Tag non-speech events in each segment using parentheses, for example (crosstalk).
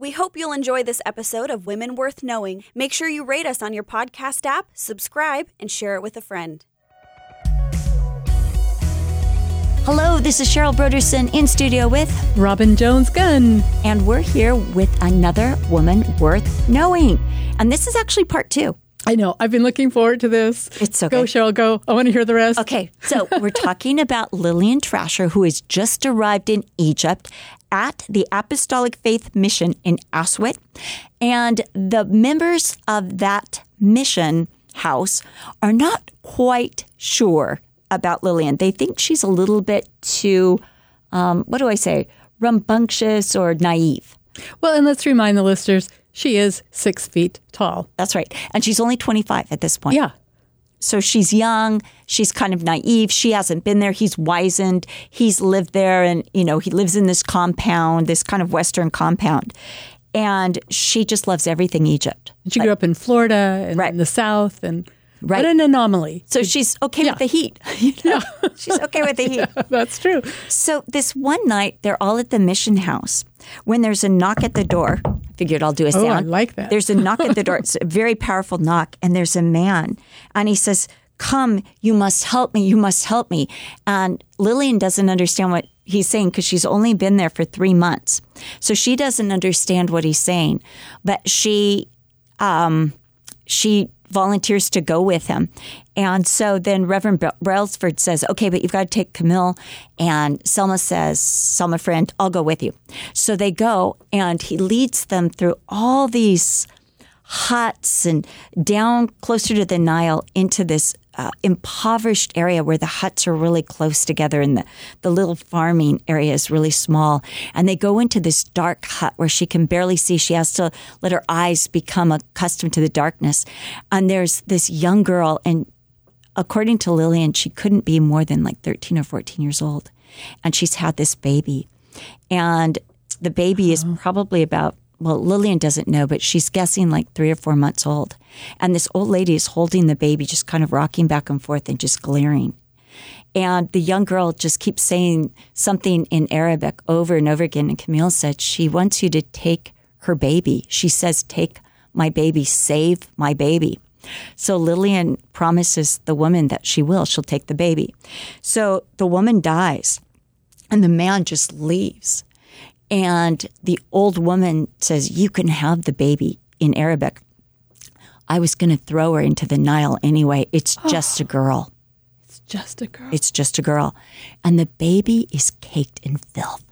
We hope you'll enjoy this episode of Women Worth Knowing. Make sure you rate us on your podcast app, subscribe, and share it with a friend. Hello, this is Cheryl Broderson in studio with Robin Jones Gunn. And we're here with another woman worth knowing. And this is actually part two. I know. I've been looking forward to this. It's okay. Go, Cheryl, go. I want to hear the rest. Okay. So we're talking about Lillian Trasher, who has just arrived in Egypt at the Apostolic Faith Mission in Aswat. And the members of that mission house are not quite sure about Lillian. They think she's a little bit too, um, what do I say, rambunctious or naive. Well, and let's remind the listeners she is six feet tall. That's right. And she's only 25 at this point. Yeah. So she's young. She's kind of naive. She hasn't been there. He's wizened. He's lived there and, you know, he lives in this compound, this kind of Western compound. And she just loves everything Egypt. She grew up in Florida and Right. in the South and Right. what an anomaly. So she's okay Yeah. with the heat. (laughs) You know? she's okay with the (laughs) heat. That's true. So this one night, they're all at the mission house. When there's a knock at the door, I figured I'll do a Oh, sound. I like that. There's a knock at the door. (laughs) It's a very powerful knock, and there's a man, and he says, "Come, you must help me. You must help me." And Lillian doesn't understand what he's saying because she's only been there for three months, so she doesn't understand what he's saying. But she um, she volunteers to go with him. And so then Reverend Brelsford says, okay, but you've got to take Camille. And Selma says, Selma, friend, I'll go with you. So they go and he leads them through all these huts and down closer to the Nile into this uh, impoverished area where the huts are really close together and the, the little farming area is really small. And they go into this dark hut where she can barely see. She has to let her eyes become accustomed to the darkness. And there's this young girl, and according to Lillian, she couldn't be more than like 13 or 14 years old. And she's had this baby. And the baby is probably about, well, Lillian doesn't know, but she's guessing like three or four months old. And this old lady is holding the baby, just kind of rocking back and forth and just glaring. And the young girl just keeps saying something in Arabic over and over again. And Camille said, She wants you to take her baby. She says, Take my baby, save my baby. So Lillian promises the woman that she will. She'll take the baby. So the woman dies, and the man just leaves. And the old woman says, You can have the baby in Arabic. I was going to throw her into the Nile anyway. It's oh. just a girl. It's just a girl. It's just a girl. And the baby is caked in filth.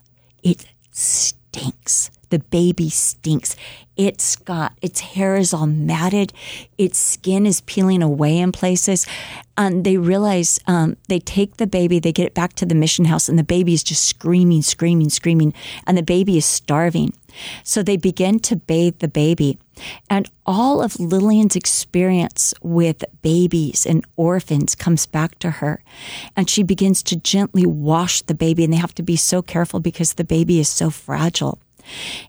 It stinks. The baby stinks. It's got, its hair is all matted. Its skin is peeling away in places. And they realize um, they take the baby, they get it back to the mission house, and the baby is just screaming, screaming, screaming. And the baby is starving. So they begin to bathe the baby. And all of Lillian's experience with babies and orphans comes back to her. And she begins to gently wash the baby. And they have to be so careful because the baby is so fragile.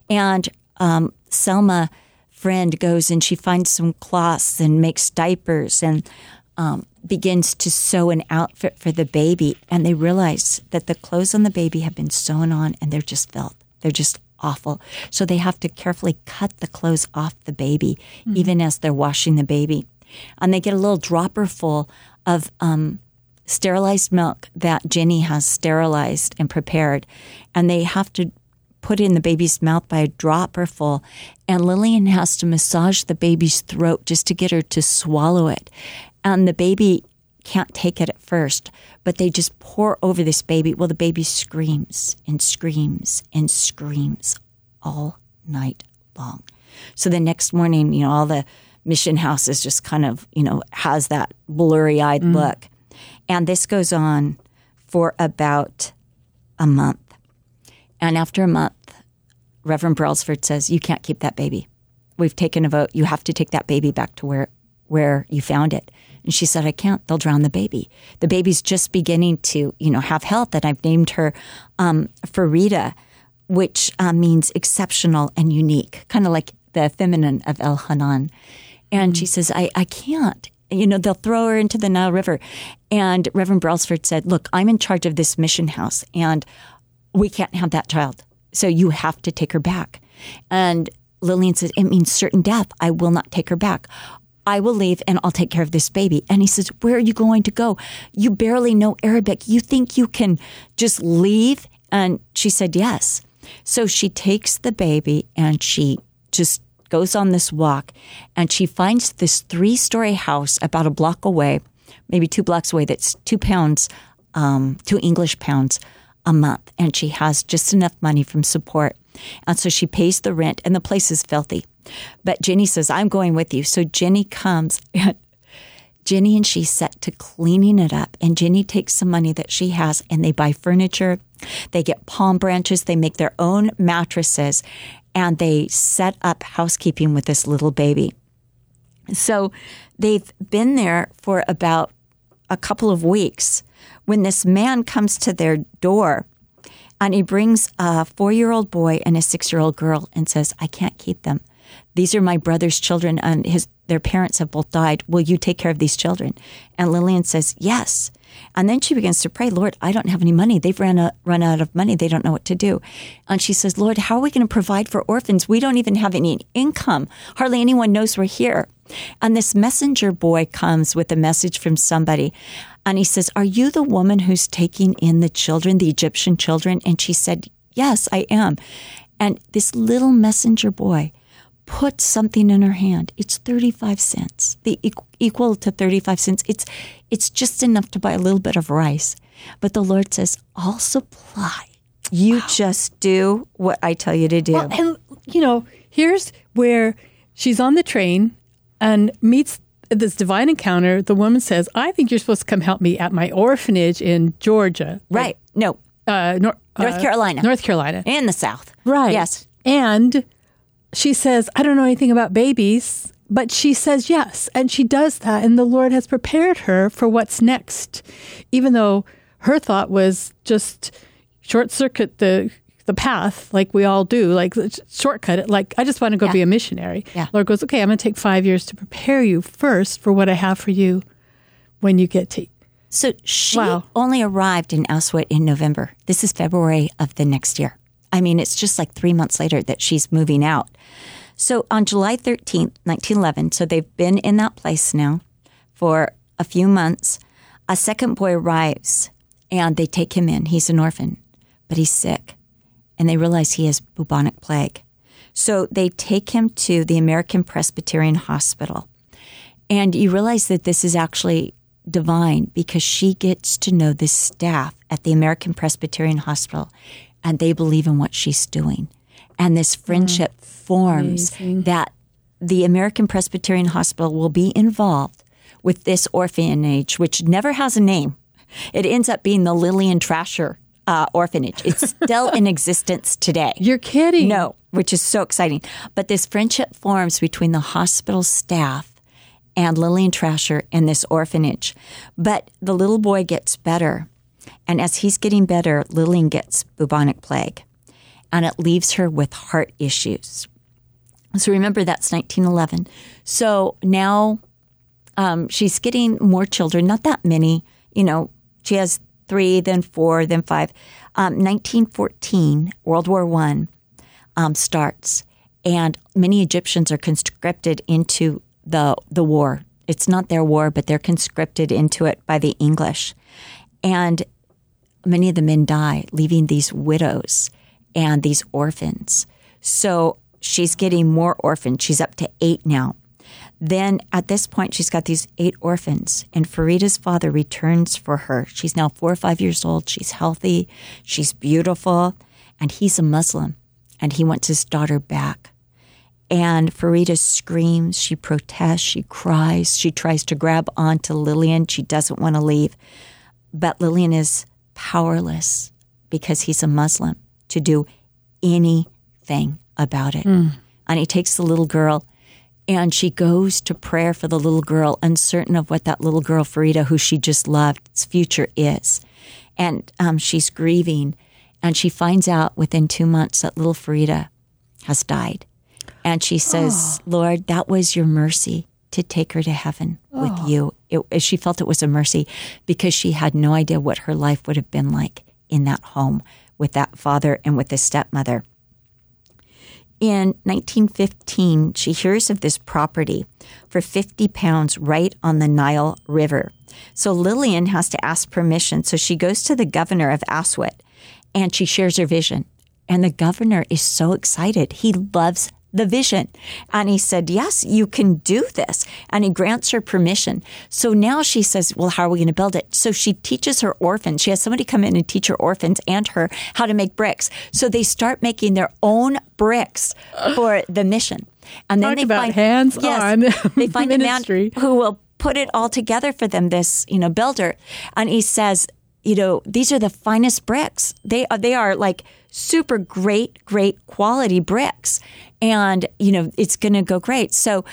And um, Selma, friend, goes and she finds some cloths and makes diapers and um, begins to sew an outfit for the baby. And they realize that the clothes on the baby have been sewn on and they're just felt. They're just awful. So they have to carefully cut the clothes off the baby, even as they're washing the baby. And they get a little dropper full of um, sterilized milk that Jenny has sterilized and prepared. And they have to put in the baby's mouth by a dropper full. And Lillian has to massage the baby's throat just to get her to swallow it. And the baby can't take it at first, but they just pour over this baby. Well, the baby screams and screams and screams all night long. So the next morning, you know, all the mission houses just kind of, you know, has that blurry eyed mm. look. And this goes on for about a month. And after a month, Reverend Brelsford says, You can't keep that baby. We've taken a vote. You have to take that baby back to where, where you found it. And she said, I can't. They'll drown the baby. The baby's just beginning to, you know, have health. And I've named her um, Farida, which uh, means exceptional and unique, kind of like the feminine of El Hanan. And she says, I, I can't. You know, they'll throw her into the Nile River. And Reverend Brelsford said, Look, I'm in charge of this mission house, and we can't have that child. So you have to take her back. And Lillian says, It means certain death. I will not take her back. I will leave and I'll take care of this baby. And he says, Where are you going to go? You barely know Arabic. You think you can just leave? And she said, Yes. So she takes the baby and she just goes on this walk and she finds this three story house about a block away, maybe two blocks away, that's two pounds, um, two English pounds a month. And she has just enough money from support. And so she pays the rent and the place is filthy. But Jenny says, I'm going with you. So Jenny comes and (laughs) Jenny and she set to cleaning it up. And Jenny takes some money that she has and they buy furniture. They get palm branches. They make their own mattresses and they set up housekeeping with this little baby. So they've been there for about a couple of weeks when this man comes to their door and he brings a four year old boy and a six year old girl and says, I can't keep them. These are my brother's children, and his their parents have both died. Will you take care of these children? And Lillian says, Yes. And then she begins to pray, Lord, I don't have any money. They've run out, run out of money. They don't know what to do. And she says, Lord, how are we going to provide for orphans? We don't even have any income. Hardly anyone knows we're here. And this messenger boy comes with a message from somebody. And he says, Are you the woman who's taking in the children, the Egyptian children? And she said, Yes, I am. And this little messenger boy put something in her hand. It's 35 cents, the equal to 35 cents. It's, it's just enough to buy a little bit of rice. But the Lord says, I'll supply. You wow. just do what I tell you to do. Well, and, you know, here's where she's on the train and meets this divine encounter. The woman says, I think you're supposed to come help me at my orphanage in Georgia. Right. No. Uh, nor- North uh, Carolina. North Carolina. And the South. Right. Yes. And she says, I don't know anything about babies, but she says yes. And she does that. And the Lord has prepared her for what's next, even though her thought was just short circuit the the path like we all do, like shortcut it. Like, I just want to go yeah. be a missionary. Yeah. Lord goes, okay, I'm going to take five years to prepare you first for what I have for you when you get to. So she wow. only arrived in Aswat in November. This is February of the next year. I mean, it's just like three months later that she's moving out. So on July 13th, 1911, so they've been in that place now for a few months. A second boy arrives and they take him in. He's an orphan, but he's sick. And they realize he has bubonic plague. So they take him to the American Presbyterian Hospital. And you realize that this is actually divine because she gets to know the staff at the American Presbyterian Hospital and they believe in what she's doing. And this friendship forms amazing. that the American Presbyterian Hospital will be involved with this orphanage, which never has a name. It ends up being the Lillian Trasher uh, orphanage. It's (laughs) still in existence today. You're kidding. No, which is so exciting. But this friendship forms between the hospital staff and Lillian Trasher and this orphanage. But the little boy gets better. And as he's getting better, Lillian gets bubonic plague. And it leaves her with heart issues. So remember, that's 1911. So now um, she's getting more children, not that many. You know, she has three, then four, then five. Um, 1914, World War One um, starts, and many Egyptians are conscripted into the the war. It's not their war, but they're conscripted into it by the English, and many of the men die, leaving these widows and these orphans. So she's getting more orphans. She's up to eight now. Then at this point, she's got these eight orphans, and Farida's father returns for her. She's now four or five years old. She's healthy. She's beautiful. And he's a Muslim, and he wants his daughter back. And Farida screams, she protests, she cries, she tries to grab onto Lillian. She doesn't want to leave. But Lillian is powerless because he's a Muslim to do anything about it. Mm. And he takes the little girl and she goes to prayer for the little girl, uncertain of what that little girl, Farida, who she just loved, its future is. And um, she's grieving. And she finds out within two months that little Farida has died. And she says, oh. Lord, that was your mercy to take her to heaven oh. with you. It, she felt it was a mercy because she had no idea what her life would have been like in that home with that father and with the stepmother. In 1915, she hears of this property for 50 pounds right on the Nile River. So Lillian has to ask permission. So she goes to the governor of Aswat and she shares her vision. And the governor is so excited. He loves the vision. And he said, Yes, you can do this. And he grants her permission. So now she says, Well, how are we going to build it? So she teaches her orphans. She has somebody come in and teach her orphans and her how to make bricks. So they start making their own bricks for the mission. And then Talk they find hands yes, on (laughs) they find a man who will put it all together for them. This you know builder, and he says, you know, these are the finest bricks. They are they are like super great, great quality bricks, and you know it's going to go great. So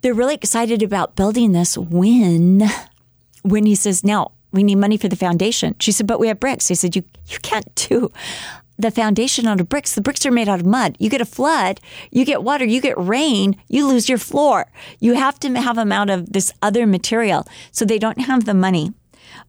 they're really excited about building this. When when he says now we need money for the foundation, she said, but we have bricks. He said, you you can't do the foundation out of bricks. The bricks are made out of mud. You get a flood, you get water, you get rain, you lose your floor. You have to have them out of this other material. So they don't have the money.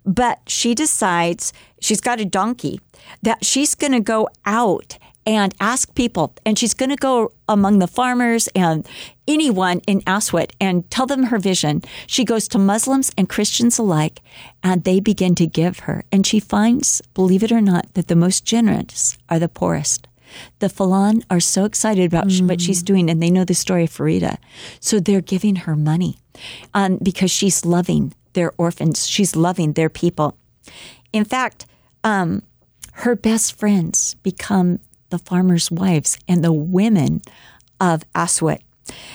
But she decides she's got a donkey that she's going to go out and ask people, and she's going to go among the farmers and anyone in Aswat and tell them her vision. She goes to Muslims and Christians alike, and they begin to give her. And she finds, believe it or not, that the most generous are the poorest. The Falan are so excited about sh- what she's doing, and they know the story of Farida. So they're giving her money um, because she's loving their orphans. She's loving their people. In fact, um, her best friends become the farmers' wives and the women of Aswat.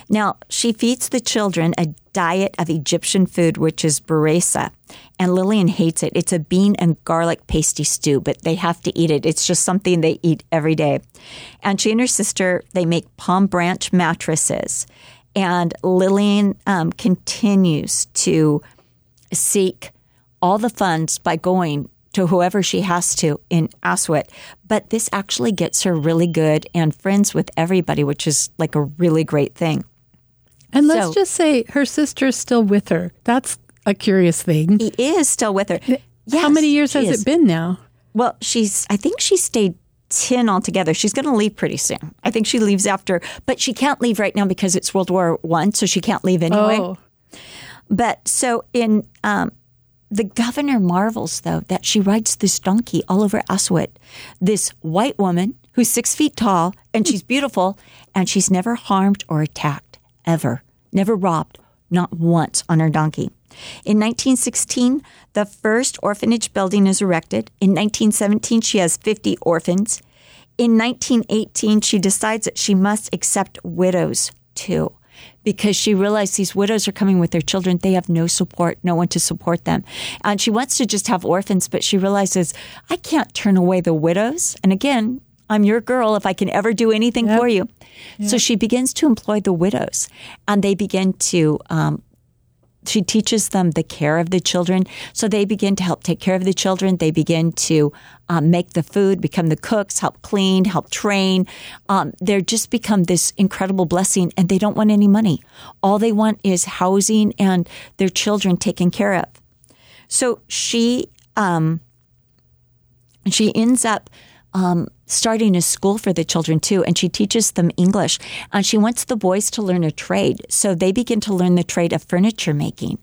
Now, she feeds the children a diet of Egyptian food, which is baresa. And Lillian hates it. It's a bean and garlic pasty stew, but they have to eat it. It's just something they eat every day. And she and her sister, they make palm branch mattresses. And Lillian um, continues to seek all the funds by going to whoever she has to in Aswat. But this actually gets her really good and friends with everybody, which is like a really great thing. And let's So- just say her sister's still with her. That's a curious thing. He is still with her. Yes, How many years has is. it been now? Well, she's, I think she stayed 10 altogether. She's going to leave pretty soon. I think she leaves after, but she can't leave right now because it's World War One, so she can't leave anyway. Oh, But so in um, the governor marvels though that she rides this donkey all over Aswat, this white woman who's six feet tall and she's beautiful and she's never harmed or attacked ever, never robbed, not once on her donkey. In 1916, the first orphanage building is erected. In 1917, she has 50 orphans. In 1918, she decides that she must accept widows too because she realized these widows are coming with their children. They have no support, no one to support them. And she wants to just have orphans, but she realizes, I can't turn away the widows. And again, I'm your girl if I can ever do anything for you. So she begins to employ the widows, and they begin to um, she teaches them the care of the children. So they begin to help take care of the children. They begin to um, make the food, become the cooks, help clean, help train. Um, they're just become this incredible blessing and they don't want any money. All they want is housing and their children taken care of. So she, um, she ends up um, starting a school for the children too, and she teaches them English. And she wants the boys to learn a trade. So they begin to learn the trade of furniture making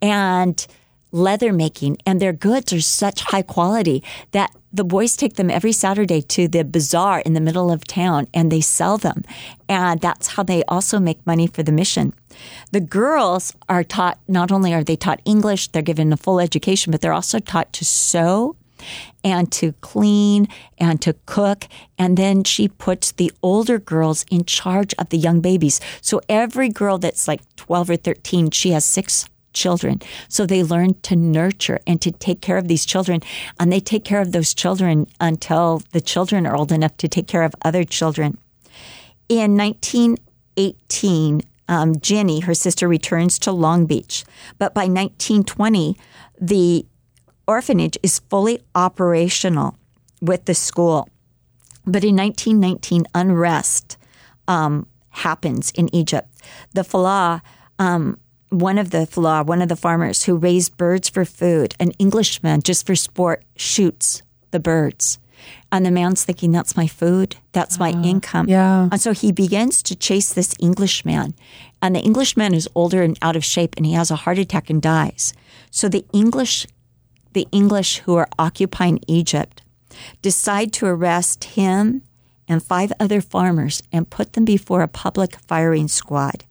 and leather making. And their goods are such high quality that the boys take them every Saturday to the bazaar in the middle of town and they sell them. And that's how they also make money for the mission. The girls are taught, not only are they taught English, they're given a full education, but they're also taught to sew and to clean and to cook. And then she puts the older girls in charge of the young babies. So every girl that's like 12 or 13, she has six children. So they learn to nurture and to take care of these children. And they take care of those children until the children are old enough to take care of other children. In 1918, um, Jenny, her sister, returns to Long Beach. But by 1920, the orphanage is fully operational with the school. But in 1919, unrest um, happens in Egypt. The Falah, um, one of the Falah, one of the farmers who raised birds for food, an Englishman just for sport, shoots the birds. And the man's thinking, that's my food, that's my income. yeah. And so he begins to chase this Englishman. And the Englishman is older and out of shape and he has a heart attack and dies. So the English the English who are occupying Egypt decide to arrest him and five other farmers and put them before a public firing squad.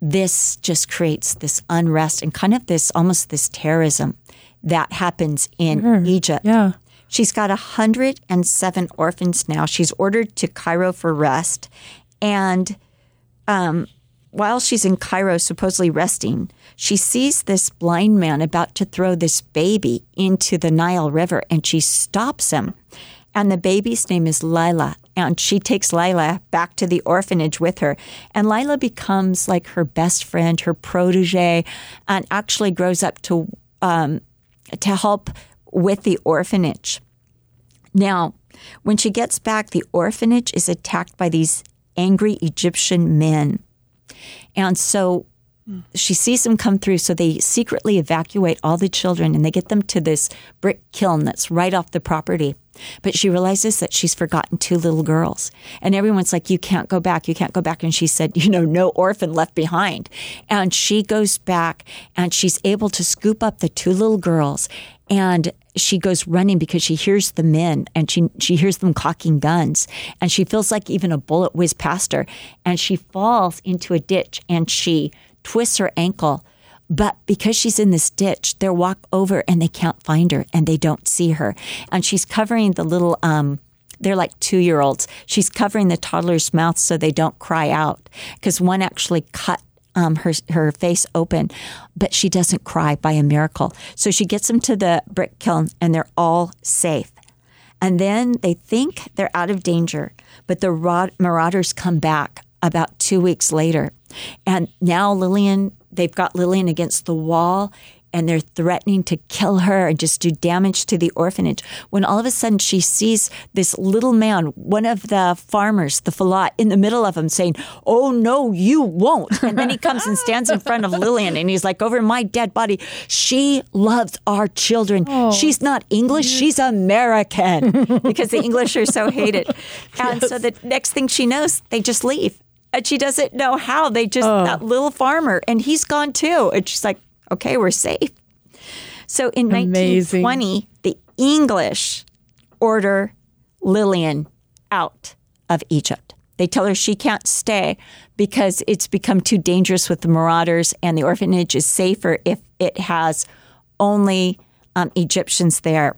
This just creates this unrest and kind of this almost this terrorism that happens in Egypt. Yeah. She's got 107 orphans now. She's ordered to Cairo for rest. And um, while she's in Cairo, supposedly resting, she sees this blind man about to throw this baby into the Nile River and she stops him. And the baby's name is Lila. And she takes Lila back to the orphanage with her. And Lila becomes like her best friend, her protege, and actually grows up to um, to help with the orphanage. Now, when she gets back, the orphanage is attacked by these angry Egyptian men. And so she sees them come through. So they secretly evacuate all the children and they get them to this brick kiln that's right off the property. But she realizes that she's forgotten two little girls. And everyone's like, You can't go back. You can't go back. And she said, (laughs) You know, no orphan left behind. And she goes back and she's able to scoop up the two little girls. And she goes running because she hears the men and she she hears them cocking guns. And she feels like even a bullet whizzed past her. And she falls into a ditch and she twists her ankle. But because she's in this ditch they walk over and they can't find her and they don't see her. And she's covering the little um they're like two year olds. She's covering the toddler's mouth so they don't cry out because one actually cut um, her her face open, but she doesn't cry by a miracle. So she gets them to the brick kiln, and they're all safe. And then they think they're out of danger, but the marauders come back about two weeks later, and now Lillian they've got Lillian against the wall. And they're threatening to kill her and just do damage to the orphanage. When all of a sudden she sees this little man, one of the farmers, the Falat, in the middle of them saying, Oh, no, you won't. And then he comes and stands in front of (laughs) Lillian and he's like, Over my dead body, she loves our children. Oh, she's not English, she's American (laughs) because the English are so hated. And so the next thing she knows, they just leave. And she doesn't know how. They just, oh. that little farmer, and he's gone too. And she's like, okay, we're safe. So in Amazing. 1920, the English order Lillian out of Egypt. They tell her she can't stay because it's become too dangerous with the marauders, and the orphanage is safer if it has only um, Egyptians there.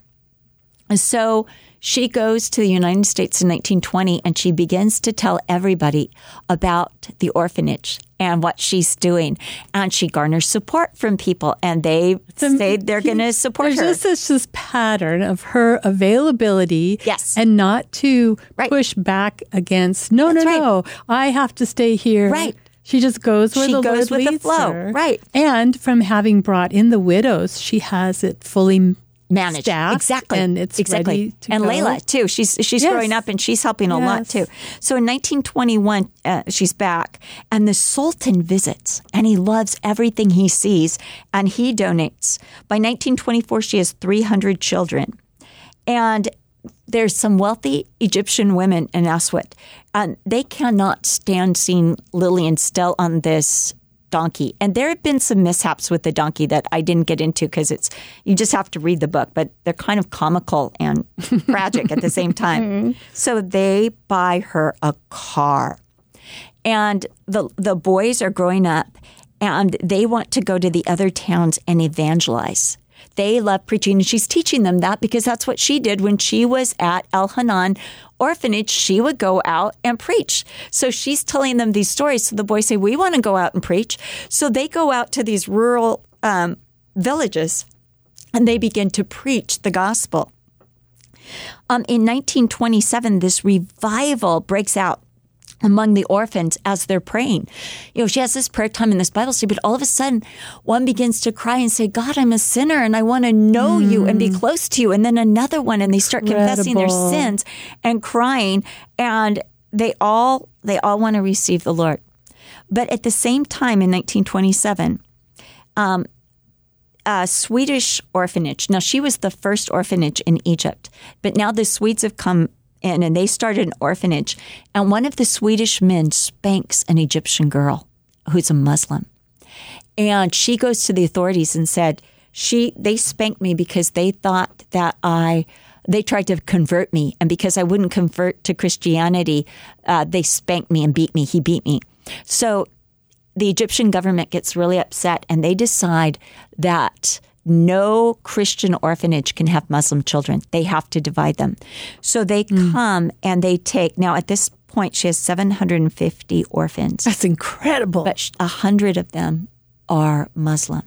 And so she goes to the United States in 1920 and she begins to tell everybody about the orphanage and what she's doing. And she garners support from people and they say they're going (laughs) to support There's her. just this, this pattern of her availability Yes. and not to Right. push back against, no, That's no, right. no, I have to stay here. Right. She just goes where She the goes Lord with the flow. her. Right. And from having brought in the widows, she has it fully managed staffed, exactly. and it's exactly. and go. layla too. She's she's Yes. growing up and she's helping a lot too. So in 1921 uh, she's back and the sultan visits and he loves everything he sees and he donates. By 1924 she has 300 children. And there's some wealthy Egyptian women in Aswat, and they cannot stand seeing Lillian still on this donkey. And there have been some mishaps with the donkey that I didn't get into because it's you just have to read the book, but they're kind of comical and (laughs) tragic at the same time. Mm-hmm. So they buy her a car and the the boys are growing up and they want to go to the other towns and evangelize. They love preaching and she's teaching them that because that's what she did when she was at El Hanan orphanage. She would go out and preach. So she's telling them these stories. So the boys say, We want to go out and preach. So they go out to these rural um, villages and they begin to preach the gospel. Um, in 1927, this revival breaks out among the orphans as they're praying. You know, she has this prayer time in this Bible study, but all of a sudden, one begins to cry and say, God, I'm a sinner and I want to know you and be mm. close to you. And then another one, and they start confessing their sins and crying, and they all they all want to receive the Lord. But at the same time, in 1927, um, a Swedish orphanage. Now, she was the first orphanage in Egypt, but now the Swedes have come in and they started an orphanage. And one of the Swedish men spanks an Egyptian girl who's a Muslim. And she goes to the authorities and said, she they spanked me because they thought that I they tried to convert me and because I wouldn't convert to Christianity, uh, they spanked me and beat me. He beat me. So the Egyptian government gets really upset and they decide that no Christian orphanage can have Muslim children. They have to divide them. So they Hmm. come and they take, now at this point, she has 750 orphans, That's incredible. but a hundred of them are Muslim.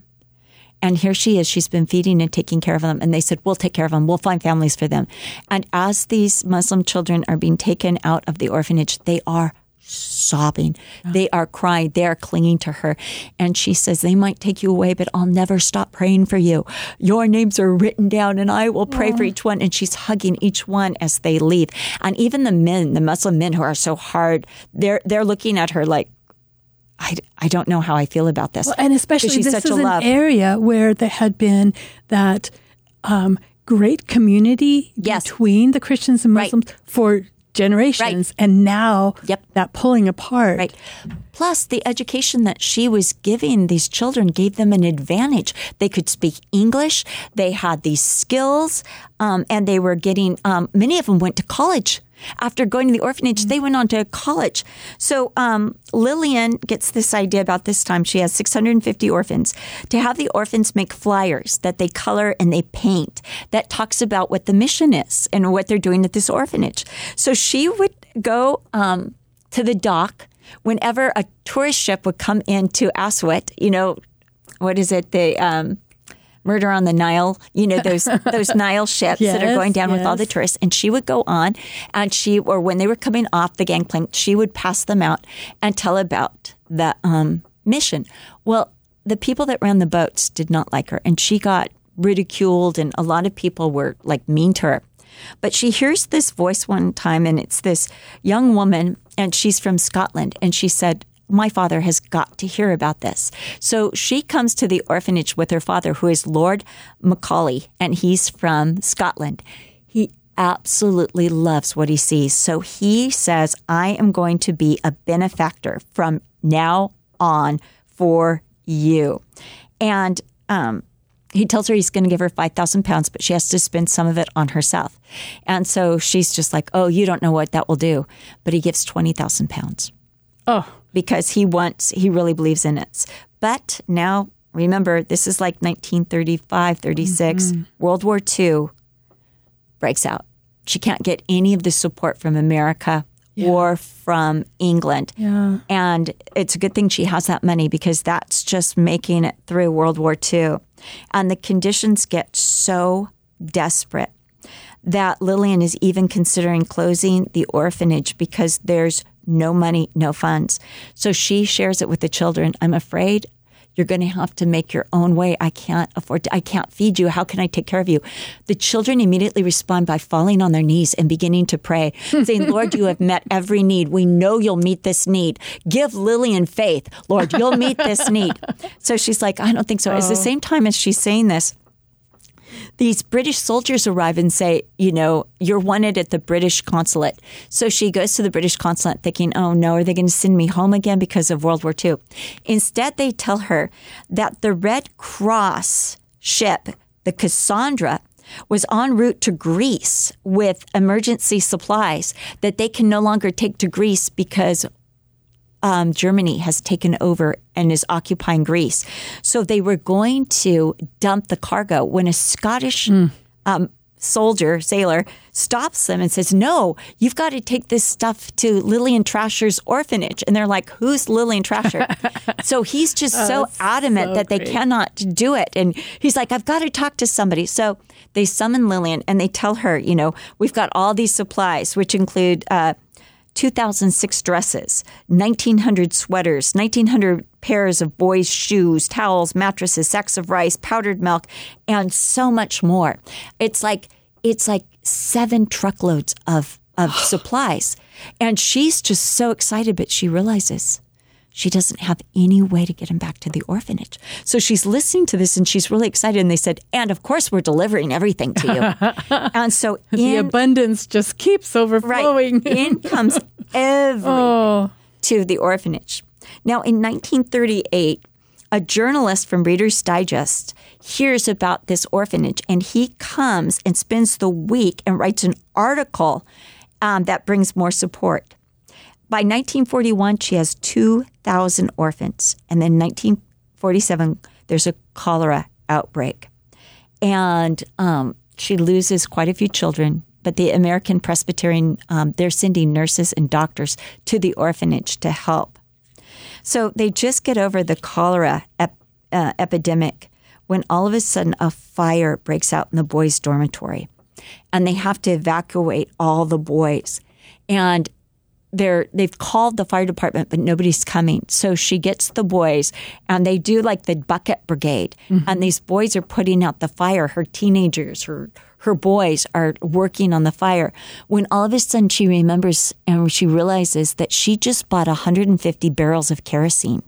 And here she is. She's been feeding and taking care of them. And they said, We'll take care of them. We'll find families for them. And as these Muslim children are being taken out of the orphanage, they are sobbing. They are crying. They are clinging to her. And she says, They might take you away, but I'll never stop praying for you. Your names are written down, and I will pray for each one. And she's hugging each one as they leave. And even the men, the Muslim men who are so hard, they're, they're looking at her like, I, I don't know how I feel about this. and especially she's this such is a an love. area where there had been that um, great community Yes. between the Christians and Right. Muslims for generations, and now Yep. that pulling apart. Right. Plus, the education that she was giving these children gave them an advantage. They could speak English, they had these skills, um, and they were getting, um, many of them went to college. After going to the orphanage, they went on to college. So um, Lillian gets this idea about this time. She has 650 orphans to have the orphans make flyers that they color and they paint that talks about what the mission is and what they're doing at this orphanage. So she would go um, to the dock whenever a tourist ship would come in into Aswat, you know, what is it? The um, Murder on the Nile, you know, those (laughs) those Nile ships that are going down with all the tourists. And she would go on and she, or when they were coming off the gangplank, she would pass them out and tell about the um, mission. Well, the people that ran the boats did not like her and she got ridiculed and a lot of people were like mean to her. But she hears this voice one time, and it's this young woman, and she's from Scotland. And she said, My father has got to hear about this. So she comes to the orphanage with her father, who is Lord Macaulay, and he's from Scotland. He absolutely loves what he sees. So he says, I am going to be a benefactor from now on for you. And um, he tells her he's going to give her 5,000 pounds, but she has to spend some of it on herself. And so she's just like, oh, you don't know what that will do. But he gives 20,000 pounds Oh, because he wants, he really believes in it. But now, remember, this is like 1935, 36. Mm-hmm. World War II breaks out. She can't get any of the support from America or from England. yeah. And it's a good thing she has that money because that's just making it through World War II. And the conditions get so desperate that Lillian is even considering closing the orphanage because there's no money, no funds. So she shares it with the children. I'm afraid you're going to have to make your own way. I can't afford to, I can't feed you. How can I take care of you? The children immediately respond by falling on their knees and beginning to pray, (laughs) saying, Lord, you have met every need. We know you'll meet this need. Give Lillian faith. Lord, you'll meet this need. (laughs) So she's like, I don't think so. At the oh. same time as she's saying this, these British soldiers arrive and say, you know, you're wanted at the British consulate. So she goes to the British consulate thinking, oh no, are they going to send me home again because of World War II? Instead, they tell her that the Red Cross ship, the Cassandra, was en route to Greece with emergency supplies that they can no longer take to Greece because um, Germany has taken over and is occupying Greece. So they were going to dump the cargo when a Scottish um, soldier, sailor, stops them and says, No, you've got to take this stuff to Lillian Trasher's orphanage. And they're like, Who's Lillian Trasher? (laughs) so he's just so adamant so that they cannot do it. And he's like, I've got to talk to somebody. So they summon Lillian and they tell her, you know, we've got all these supplies, which include uh, 2006 dresses, 1900 sweaters, 1900 pairs of boys' shoes, towels, mattresses, sacks of rice, powdered milk, and so much more. It's like it's like seven truckloads of of (sighs) supplies. And she's just so excited, but she realizes she doesn't have any way to get him back to the orphanage. So she's listening to this and she's really excited. And they said, and of course, we're delivering everything to you. (laughs) and so the abundance just keeps overflowing. right, in (laughs) comes everything oh, to the orphanage. Now, in 1938, a journalist from Reader's Digest hears about this orphanage and he comes and spends the week and writes an article um, that brings more support. By 1941, she has 2,000 orphans. And then 1947, there's a cholera outbreak. And um, she loses quite a few children. But the American Presbyterian, um, they're sending nurses and doctors to the orphanage to help. So they just get over the cholera ep- uh, epidemic when all of a sudden a fire breaks out in the boys' dormitory. And they have to evacuate all the boys. And they're they've called the fire department but nobody's coming. So she gets the boys and they do like the bucket brigade. Mm-hmm. And these boys are putting out the fire. Her teenagers her her boys are working on the fire. When all of a sudden she remembers and she realizes that she just bought 150 barrels of kerosene.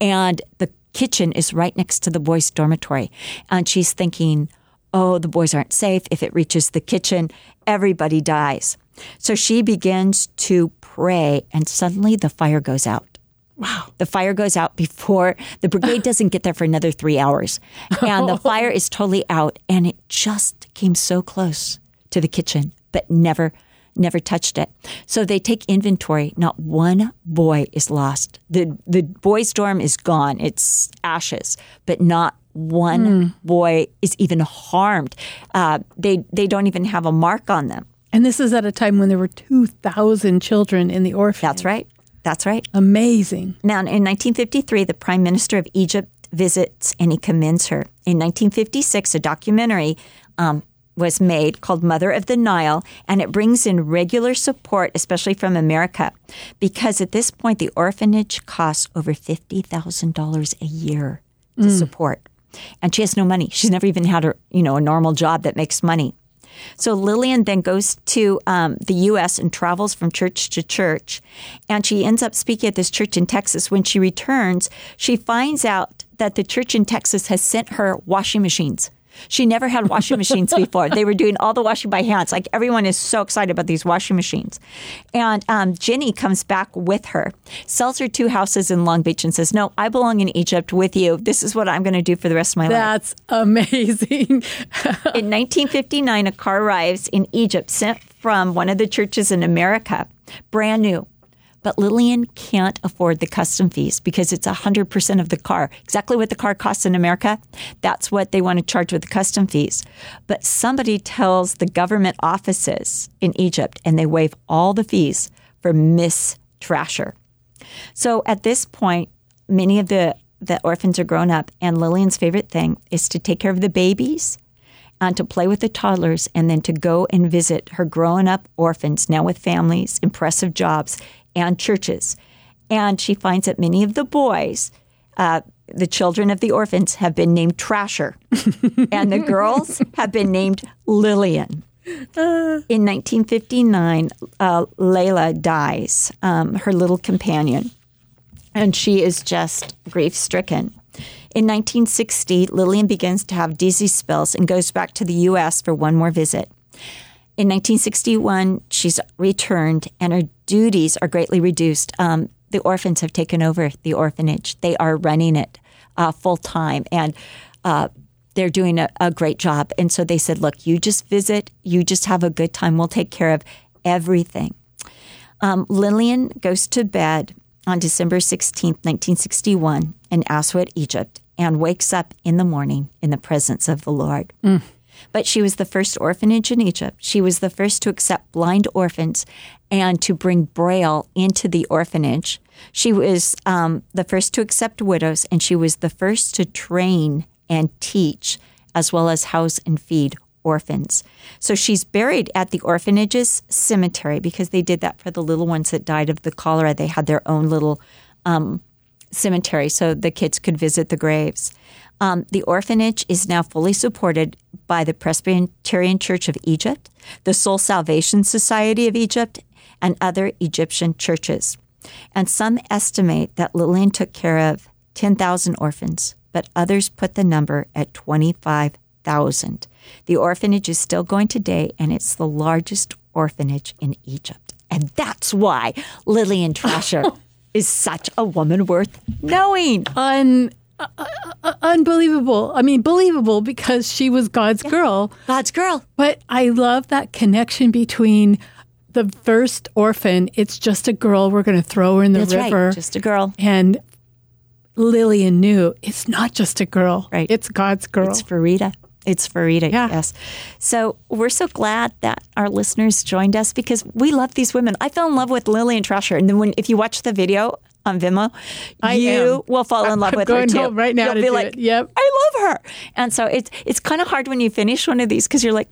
And the kitchen is right next to the boys dormitory. And she's thinking oh the boys aren't safe if it reaches the kitchen everybody dies so she begins to pray, and suddenly the fire goes out. Wow. The fire goes out before the brigade doesn't get there for another three hours. And the (laughs) fire is totally out, and it just came so close to the kitchen, but never, never touched it. So they take inventory. Not one boy is lost. The, the boys' dorm is gone, it's ashes, but not one boy is even harmed. Uh, they, they don't even have a mark on them. and this is at a time when there were 2,000 children in the orphanage. That's right. That's right. Amazing. Now, in 1953, the Prime Minister of Egypt visits and he commends her. In 1956, a documentary um, was made called Mother of the Nile, and it brings in regular support, especially from America, because at this point, the orphanage costs over $50,000 a year to support. And she has no money. She's never even had a, you know, a normal job that makes money. So Lillian then goes to um, the U.S. and travels from church to church, and she ends up speaking at this church in Texas. When she returns, she finds out that the church in Texas has sent her washing machines. She never had washing machines before. They were doing all the washing by hands. Like everyone is so excited about these washing machines. And um, Jenny comes back with her, sells her two houses in Long Beach, and says, "No, I belong in Egypt with you. This is what I'm going to do for the rest of my life." That's amazing. (laughs) In 1959, a car arrives in Egypt sent from one of the churches in America, brand new. But Lillian can't afford the custom fees because it's 100% of the car. Exactly what the car costs in America, that's what they want to charge with the custom fees. But somebody tells the government offices in Egypt and they waive all the fees for Miss Trasher. So at this point, many of the, the orphans are grown up, and Lillian's favorite thing is to take care of the babies and to play with the toddlers and then to go and visit her grown up orphans, now with families, impressive jobs, and churches. And she finds that many of the boys, uh, the children of the orphans, have been named Trasher, (laughs) and the girls have been named Lillian. In 1959, uh, Layla dies, um, her little companion, and she is just grief stricken. In 1960, Lillian begins to have dizzy spells and goes back to the U.S. for one more visit. In 1961, she's returned and her duties are greatly reduced. Um, the orphans have taken over the orphanage. They are running it uh, full time and uh, they're doing a, a great job. And so they said, look, you just visit, you just have a good time. We'll take care of everything. Um, Lillian goes to bed on December 16, 1961, in Aswad, Egypt, and wakes up in the morning in the presence of the Lord. But she was the first orphanage in Egypt. She was the first to accept blind orphans and to bring Braille into the orphanage. She was um, the first to accept widows, and she was the first to train and teach, as well as house and feed orphans. So she's buried at the orphanage's cemetery because they did that for the little ones that died of the cholera. They had their own little um, cemetery so the kids could visit the graves. Um, the orphanage is now fully supported by the Presbyterian Church of Egypt, the Soul Salvation Society of Egypt, and other Egyptian churches. And some estimate that Lillian took care of 10,000 orphans, but others put the number at 25,000. The orphanage is still going today, and it's the largest orphanage in Egypt. And that's why Lillian Trasher (laughs) is such a woman worth knowing. Un, uh, uh, unbelievable. I mean, believable because she was God's girl. God's girl. But I love that connection between the first orphan. It's just a girl. We're going to throw her in the That's river. right. Just a girl. and Lillian knew it's not just a girl. Right. It's God's girl. It's Farida. It's Farida, Yeah. yes. So we're so glad that our listeners joined us because we love these women. I fell in love with Lillian Trasher. And then when if you watch the video on Vimeo, I you am. will fall in love I'm with her too. right now You'll to be like, it. Yep. I love her. And so it's it's kind of hard when you finish one of these because you're like,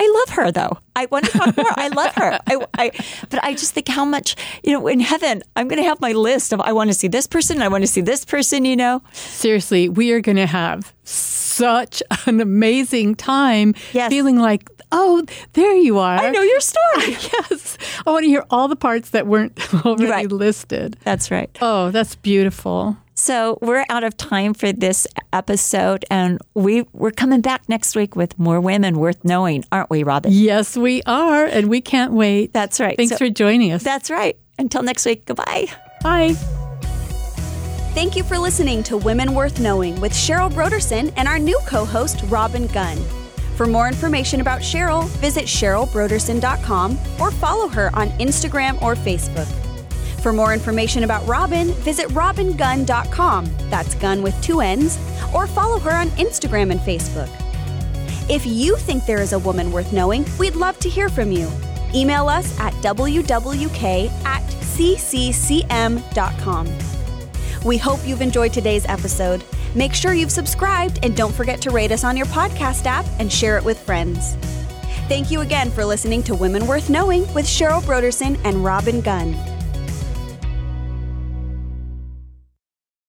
I love her though. I want to talk more. I love her. (laughs) I, I, but I just think how much, you know, in heaven, I'm going to have my list of I want to see this person, I want to see this person, you know. Seriously, we are going to have such an amazing time Yes. feeling like, oh, there you are. I know your story. (laughs) Yes. I want to hear all the parts that weren't (laughs) already Right. listed. That's right. Oh, that's beautiful. So we're out of time for this episode, and we we're coming back next week with more women worth knowing, aren't we, Robin? Yes, we are. And we can't wait. That's right. Thanks So- for joining us. That's right. Until next week. Goodbye. Bye. Thank you for listening to Women Worth Knowing with Cheryl Brodersen and our new co host, Robin Gunn. For more information about Cheryl, visit CherylBrodersen.com or follow her on Instagram or Facebook. For more information about Robin, visit RobinGunn.com, that's gun with two N's, or follow her on Instagram and Facebook. If you think there is a woman worth knowing, we'd love to hear from you. Email us at wwk at cccm.com. We hope you've enjoyed today's episode. Make sure you've subscribed and don't forget to rate us on your podcast app and share it with friends. Thank you again for listening to Women Worth Knowing with Cheryl Brodersen and Robin Gunn.